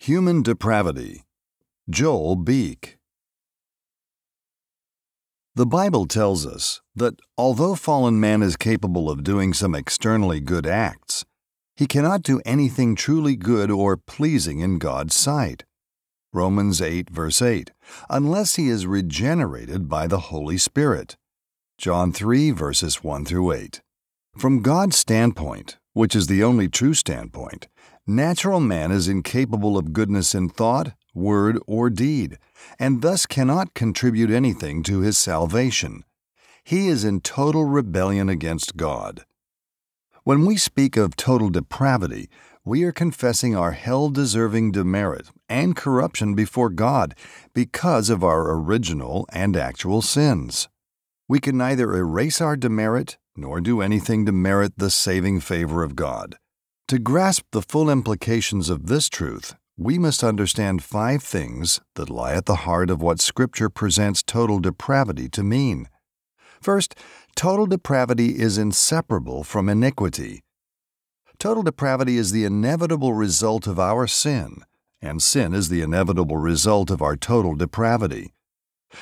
Human Depravity. Joel Beeke. The Bible tells us that although fallen man is capable of doing some externally good acts, he cannot do anything truly good or pleasing in God's sight. Romans 8, verse 8, unless he is regenerated by the Holy Spirit. John 3, verses 1 through 8. From God's standpoint, which is the only true standpoint, natural man is incapable of goodness in thought, word, or deed, and thus cannot contribute anything to his salvation. He is in total rebellion against God. When we speak of total depravity, we are confessing our hell deserving demerit and corruption before God because of our original and actual sins. We can neither erase our demerit nor do anything to merit the saving favor of God. To grasp the full implications of this truth, we must understand five things that lie at the heart of what Scripture presents total depravity to mean. First, total depravity is inseparable from iniquity. Total depravity is the inevitable result of our sin, and sin is the inevitable result of our total depravity.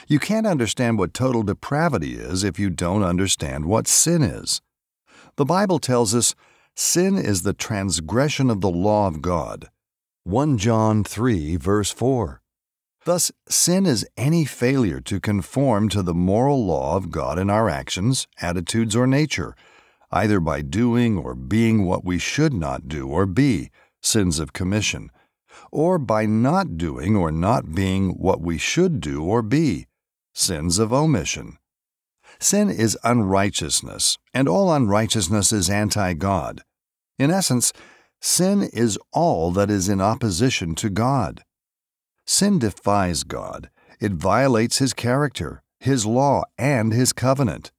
You can't understand what total depravity is if you don't understand what sin is. The Bible tells us sin is the transgression of the law of God. 1 John 3, verse 4. Thus, sin is any failure to conform to the moral law of God in our actions, attitudes, or nature, either by doing or being what we should not do or be, sins of commission or by not doing or not being what we should do or be, sins of omission. Sin is unrighteousness, and all unrighteousness is anti God. In essence, sin is all that is in opposition to God. Sin defies God, it violates His character, His law, and His covenant.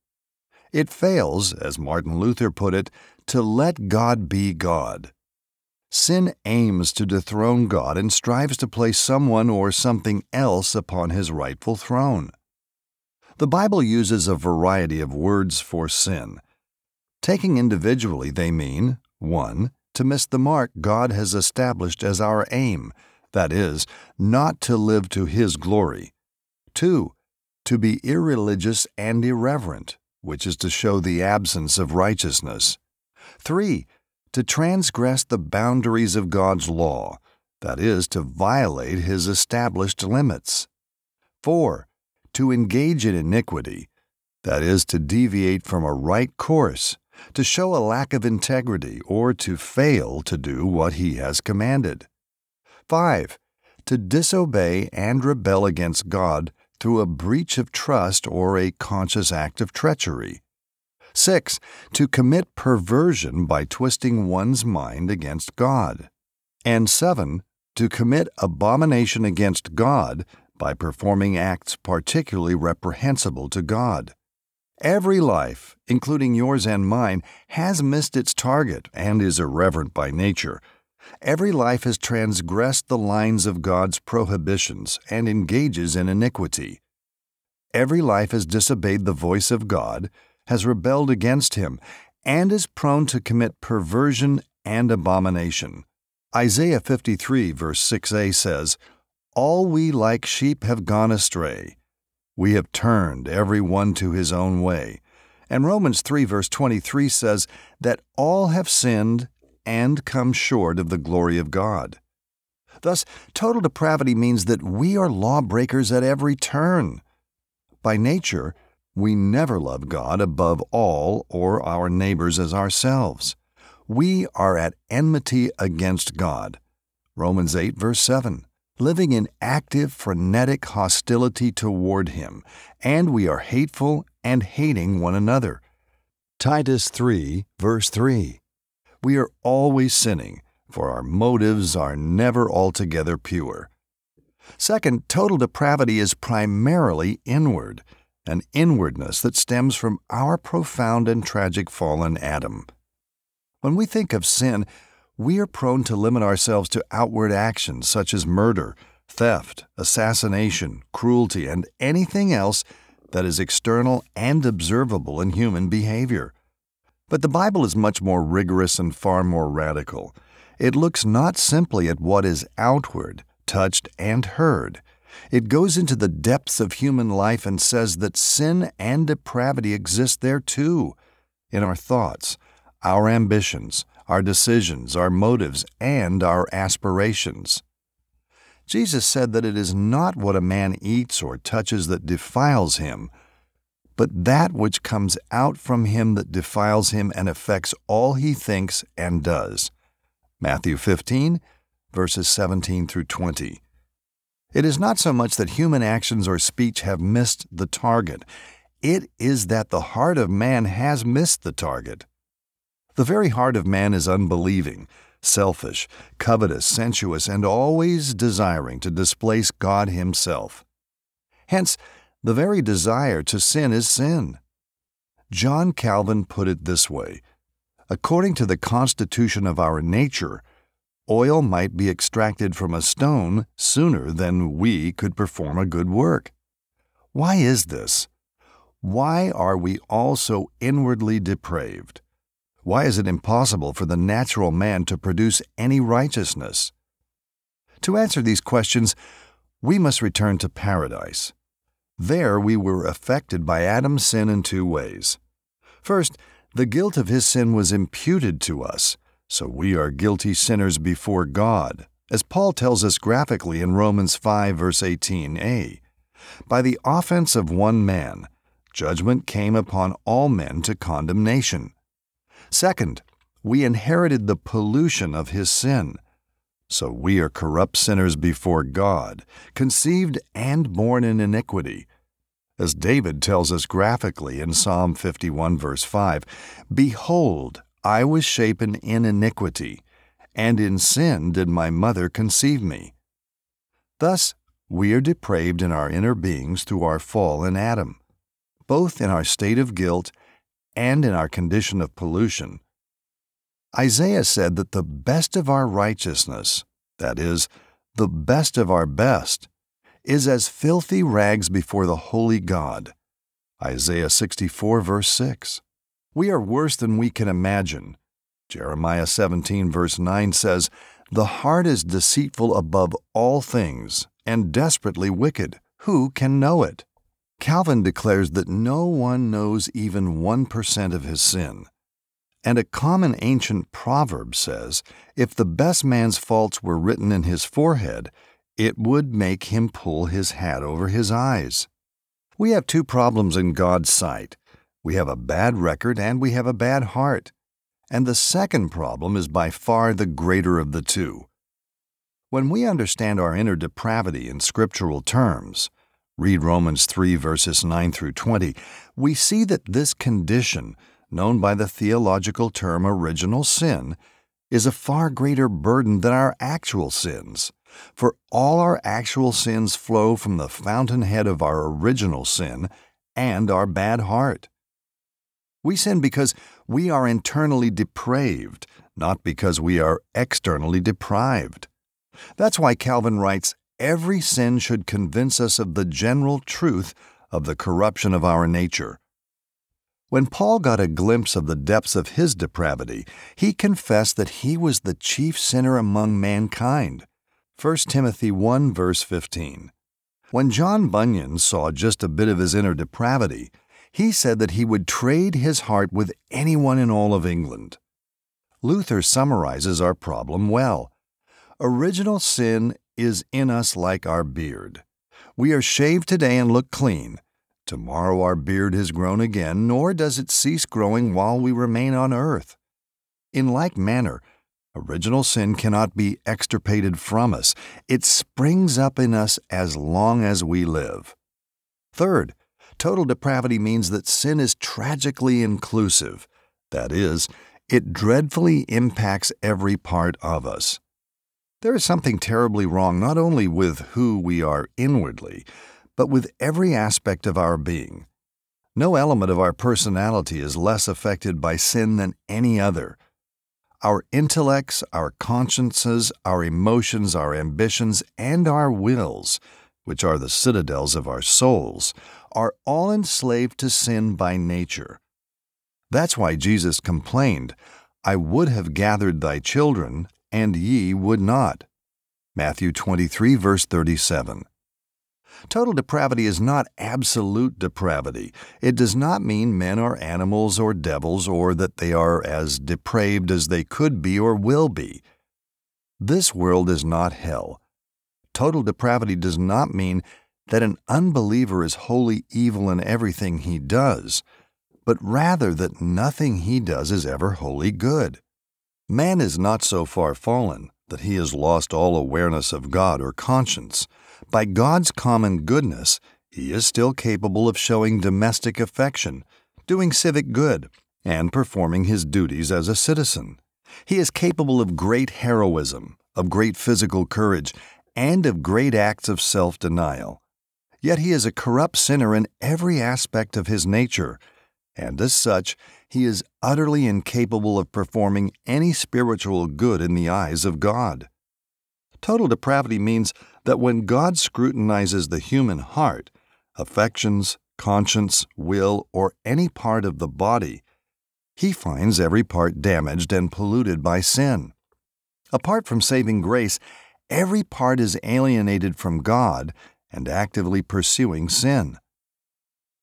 It fails, as Martin Luther put it, to let God be God. Sin aims to dethrone God and strives to place someone or something else upon his rightful throne. The Bible uses a variety of words for sin. Taking individually, they mean 1. To miss the mark God has established as our aim, that is, not to live to His glory. 2. To be irreligious and irreverent, which is to show the absence of righteousness. 3 to transgress the boundaries of God's law, that is, to violate His established limits. 4. To engage in iniquity, that is, to deviate from a right course, to show a lack of integrity, or to fail to do what He has commanded. 5. To disobey and rebel against God through a breach of trust or a conscious act of treachery. 6. To commit perversion by twisting one's mind against God. And 7. To commit abomination against God by performing acts particularly reprehensible to God. Every life, including yours and mine, has missed its target and is irreverent by nature. Every life has transgressed the lines of God's prohibitions and engages in iniquity. Every life has disobeyed the voice of God has rebelled against him and is prone to commit perversion and abomination. Isaiah 53, verse 6a says, All we like sheep have gone astray. We have turned every one to his own way. And Romans 3, verse 23 says that all have sinned and come short of the glory of God. Thus, total depravity means that we are lawbreakers at every turn. By nature, we never love God above all or our neighbors as ourselves. We are at enmity against God. Romans 8, verse 7. Living in active, frenetic hostility toward Him, and we are hateful and hating one another. Titus 3, verse 3. We are always sinning, for our motives are never altogether pure. Second, total depravity is primarily inward an inwardness that stems from our profound and tragic fallen Adam. When we think of sin, we are prone to limit ourselves to outward actions such as murder, theft, assassination, cruelty, and anything else that is external and observable in human behavior. But the Bible is much more rigorous and far more radical, It looks not simply at what is outward, touched, and heard. It goes into the depths of human life and says that sin and depravity exist there too, in our thoughts, our ambitions, our decisions, our motives, and our aspirations. Jesus said that it is not what a man eats or touches that defiles him, but that which comes out from him that defiles him and affects all he thinks and does. Matthew 15, verses 17 through 20. It is not so much that human actions or speech have missed the target, it is that the heart of man has missed the target. The very heart of man is unbelieving, selfish, covetous, sensuous, and always desiring to displace God Himself. Hence, the very desire to sin is sin. John Calvin put it this way According to the constitution of our nature, oil might be extracted from a stone sooner than we could perform a good work. Why is this? Why are we all so inwardly depraved? Why is it impossible for the natural man to produce any righteousness? To answer these questions, we must return to paradise. There we were affected by Adam's sin in two ways. First, the guilt of his sin was imputed to us, so we are guilty sinners before God, as Paul tells us graphically in Romans 5, verse 18a. By the offense of one man, judgment came upon all men to condemnation. Second, we inherited the pollution of his sin. So we are corrupt sinners before God, conceived and born in iniquity. As David tells us graphically in Psalm 51, verse 5 Behold, I was shapen in iniquity, and in sin did my mother conceive me. Thus, we are depraved in our inner beings through our fall in Adam, both in our state of guilt and in our condition of pollution. Isaiah said that the best of our righteousness, that is, the best of our best, is as filthy rags before the holy God. Isaiah 64, verse 6. We are worse than we can imagine. Jeremiah 17, verse 9 says, The heart is deceitful above all things, and desperately wicked. Who can know it? Calvin declares that no one knows even 1% of his sin. And a common ancient proverb says if the best man's faults were written in his forehead, it would make him pull his hat over his eyes. We have two problems in God's sight we have a bad record and we have a bad heart. And the second problem is by far the greater of the two. When we understand our inner depravity in scriptural terms, Read Romans 3 verses 9 through 20. We see that this condition, known by the theological term original sin, is a far greater burden than our actual sins. For all our actual sins flow from the fountainhead of our original sin and our bad heart. We sin because we are internally depraved, not because we are externally deprived. That's why Calvin writes, every sin should convince us of the general truth of the corruption of our nature. When Paul got a glimpse of the depths of his depravity, he confessed that he was the chief sinner among mankind. 1 Timothy 1 verse 15. When John Bunyan saw just a bit of his inner depravity, he said that he would trade his heart with anyone in all of England. Luther summarizes our problem well. Original sin is in us like our beard. We are shaved today and look clean. Tomorrow our beard has grown again, nor does it cease growing while we remain on earth. In like manner, original sin cannot be extirpated from us. It springs up in us as long as we live. Third, total depravity means that sin is tragically inclusive. That is, it dreadfully impacts every part of us. There is something terribly wrong not only with who we are inwardly, but with every aspect of our being. No element of our personality is less affected by sin than any other. Our intellects, our consciences, our emotions, our ambitions, and our wills, which are the citadels of our souls, are all enslaved to sin by nature. That's why Jesus complained, I would have gathered thy children and ye would not. Matthew 23, verse 37. Total depravity is not absolute depravity. It does not mean men are animals or devils or that they are as depraved as they could be or will be. This world is not hell. Total depravity does not mean that an unbeliever is wholly evil in everything he does, but rather that nothing he does is ever wholly good. Man is not so far fallen that he has lost all awareness of God or conscience. By God's common goodness, he is still capable of showing domestic affection, doing civic good, and performing his duties as a citizen. He is capable of great heroism, of great physical courage, and of great acts of self denial. Yet he is a corrupt sinner in every aspect of his nature, and as such, he is utterly incapable of performing any spiritual good in the eyes of God. Total depravity means that when God scrutinizes the human heart, affections, conscience, will, or any part of the body, he finds every part damaged and polluted by sin. Apart from saving grace, every part is alienated from God and actively pursuing sin.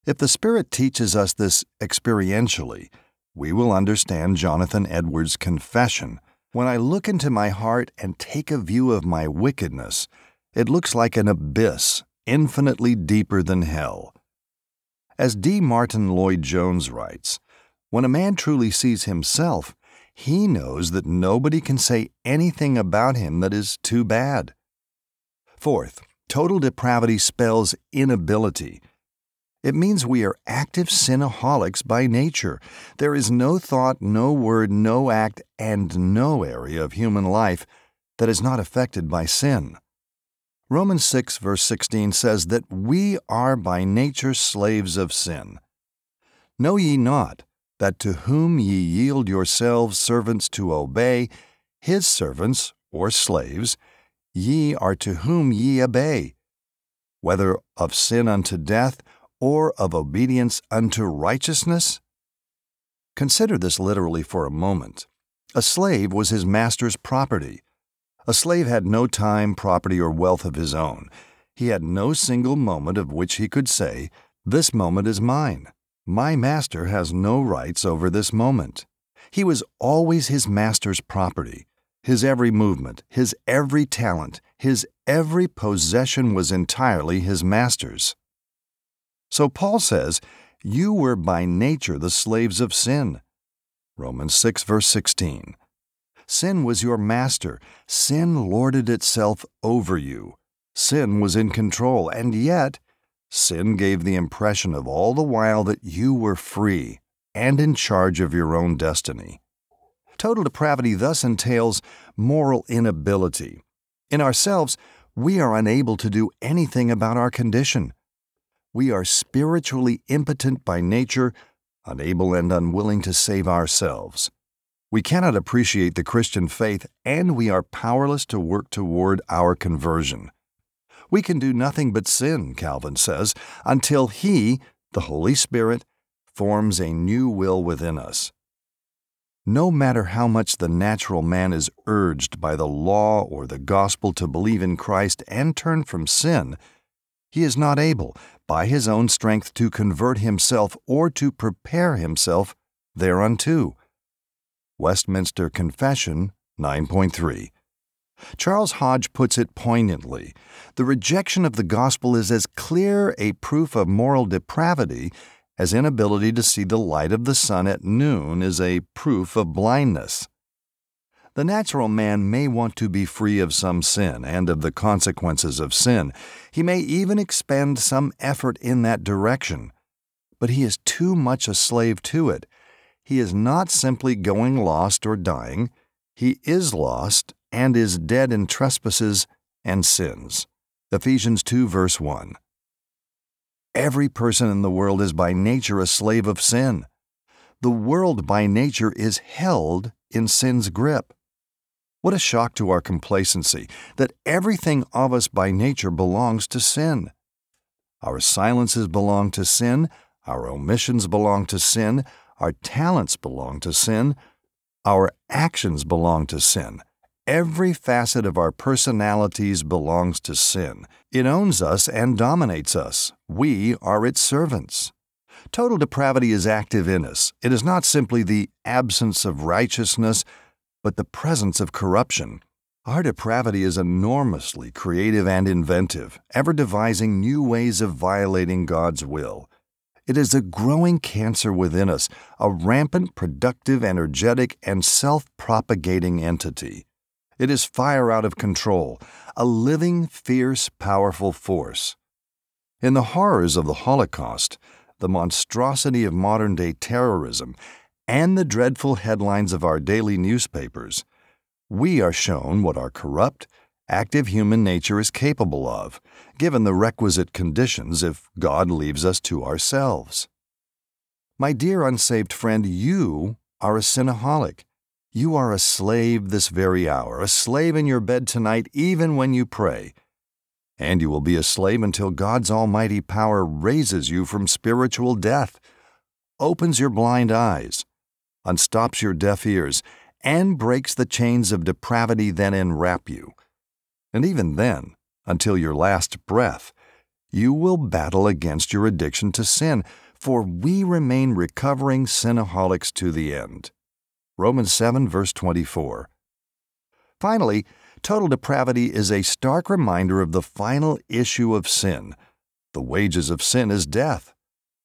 If the Spirit teaches us this experientially, we will understand Jonathan Edwards' confession. When I look into my heart and take a view of my wickedness, it looks like an abyss infinitely deeper than hell. As D. Martyn Lloyd-Jones writes, when a man truly sees himself, he knows that nobody can say anything about him that is too bad. Fourth, total depravity spells inability. It means we are active sinaholics by nature. There is no thought, no word, no act, and no area of human life that is not affected by sin. Romans 6, verse 16 says that we are by nature slaves of sin. Know ye not that to whom ye yield yourselves servants to obey, his servants, or slaves, ye are to whom ye obey, whether of sin unto death, or of obedience unto righteousness? Consider this literally for a moment. A slave was his master's property. A slave had no time, property, or wealth of his own. He had no single moment of which he could say, This moment is mine. My master has no rights over this moment. He was always his master's property. His every movement, his every talent, his every possession was entirely his master's. So Paul says, You were by nature the slaves of sin. Romans 6, verse 16. Sin was your master. Sin lorded itself over you. Sin was in control, and yet, sin gave the impression of all the while that you were free and in charge of your own destiny. Total depravity thus entails moral inability. In ourselves, we are unable to do anything about our condition we are spiritually impotent by nature, unable and unwilling to save ourselves. We cannot appreciate the Christian faith, and we are powerless to work toward our conversion. We can do nothing but sin, Calvin says, until He, the Holy Spirit, forms a new will within us. No matter how much the natural man is urged by the law or the gospel to believe in Christ and turn from sin, he is not able, by his own strength, to convert himself or to prepare himself thereunto. Westminster Confession 9.3. Charles Hodge puts it poignantly the rejection of the gospel is as clear a proof of moral depravity as inability to see the light of the sun at noon is a proof of blindness. The natural man may want to be free of some sin and of the consequences of sin. He may even expend some effort in that direction. But he is too much a slave to it. He is not simply going lost or dying, he is lost and is dead in trespasses and sins. Ephesians 2, verse 1. Every person in the world is by nature a slave of sin. The world by nature is held in sin's grip. What a shock to our complacency that everything of us by nature belongs to sin. Our silences belong to sin, our omissions belong to sin, our talents belong to sin, our actions belong to sin, Every facet of our personalities belongs to sin. It owns us and dominates us. We are its servants. Total depravity is active in us. It is not simply the absence of righteousness, but the presence of corruption. Our depravity is enormously creative and inventive, ever devising new ways of violating God's will. It is a growing cancer within us, a rampant, productive, energetic, and self propagating entity. It is fire out of control, a living, fierce, powerful force. In the horrors of the Holocaust, the monstrosity of modern day terrorism, and the dreadful headlines of our daily newspapers, we are shown what our corrupt, active human nature is capable of, given the requisite conditions if God leaves us to ourselves. My dear unsaved friend, you are a sinaholic. You are a slave this very hour, a slave in your bed tonight, even when you pray. And you will be a slave until God's almighty power raises you from spiritual death, opens your blind eyes, unstops your deaf ears, and breaks the chains of depravity that enwrap you. And even then, until your last breath, you will battle against your addiction to sin, for we remain recovering sinaholics to the end. Romans 7, verse 24. Finally, total depravity is a stark reminder of the final issue of sin. The wages of sin is death.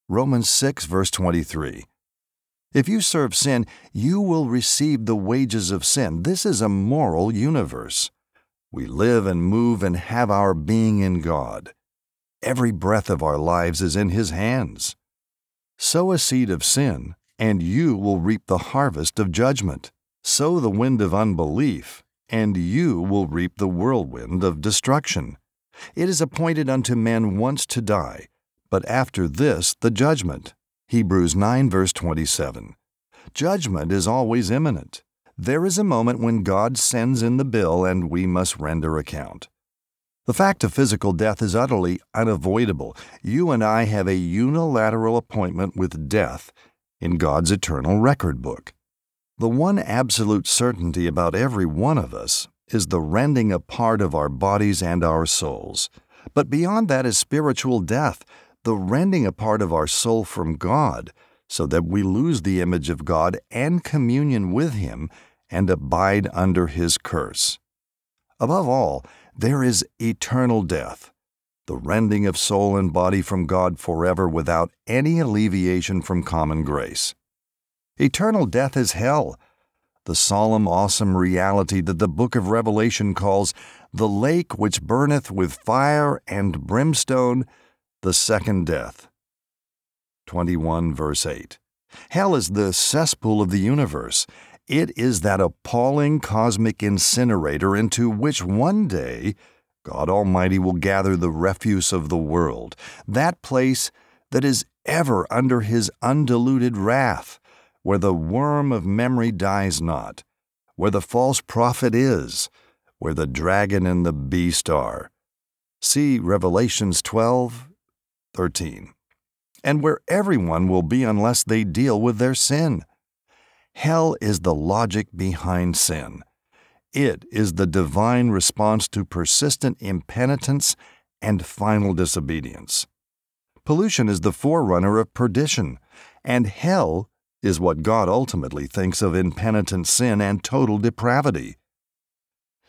Romans 6, verse 23. If you serve sin, you will receive the wages of sin. This is a moral universe. We live and move and have our being in God. Every breath of our lives is in His hands. Sow a seed of sin, and you will reap the harvest of judgment. Sow the wind of unbelief, and you will reap the whirlwind of destruction. It is appointed unto men once to die, but after this the judgment. Hebrews 9, verse 27. Judgment is always imminent. There is a moment when God sends in the bill and we must render account. The fact of physical death is utterly unavoidable. You and I have a unilateral appointment with death in God's eternal record book. The one absolute certainty about every one of us is the rending apart of our bodies and our souls. But beyond that is spiritual death, the rending apart of our soul from God, so that we lose the image of God and communion with Him and abide under His curse. Above all, there is eternal death, the rending of soul and body from God forever without any alleviation from common grace. Eternal death is hell, the solemn, awesome reality that the book of Revelation calls the lake which burneth with fire and brimstone the second death. 21 verse 8. Hell is the cesspool of the universe. It is that appalling cosmic incinerator into which one day God Almighty will gather the refuse of the world, that place that is ever under His undiluted wrath, where the worm of memory dies not, where the false prophet is, where the dragon and the beast are. See Revelations 12, 13. And where everyone will be unless they deal with their sin. Hell is the logic behind sin. It is the divine response to persistent impenitence and final disobedience. Pollution is the forerunner of perdition, and hell is what God ultimately thinks of impenitent sin and total depravity.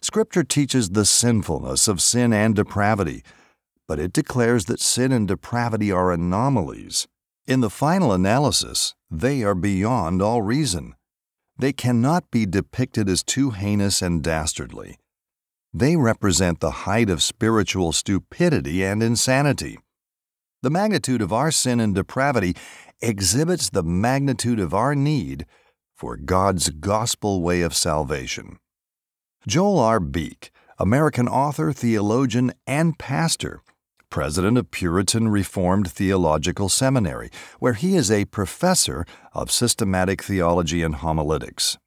Scripture teaches the sinfulness of sin and depravity but it declares that sin and depravity are anomalies. In the final analysis, they are beyond all reason. They cannot be depicted as too heinous and dastardly. They represent the height of spiritual stupidity and insanity. The magnitude of our sin and depravity exhibits the magnitude of our need for God's gospel way of salvation. Joel R. Beeke, American author, theologian, and pastor, president of Puritan Reformed Theological Seminary, where he is a professor of systematic theology and homiletics.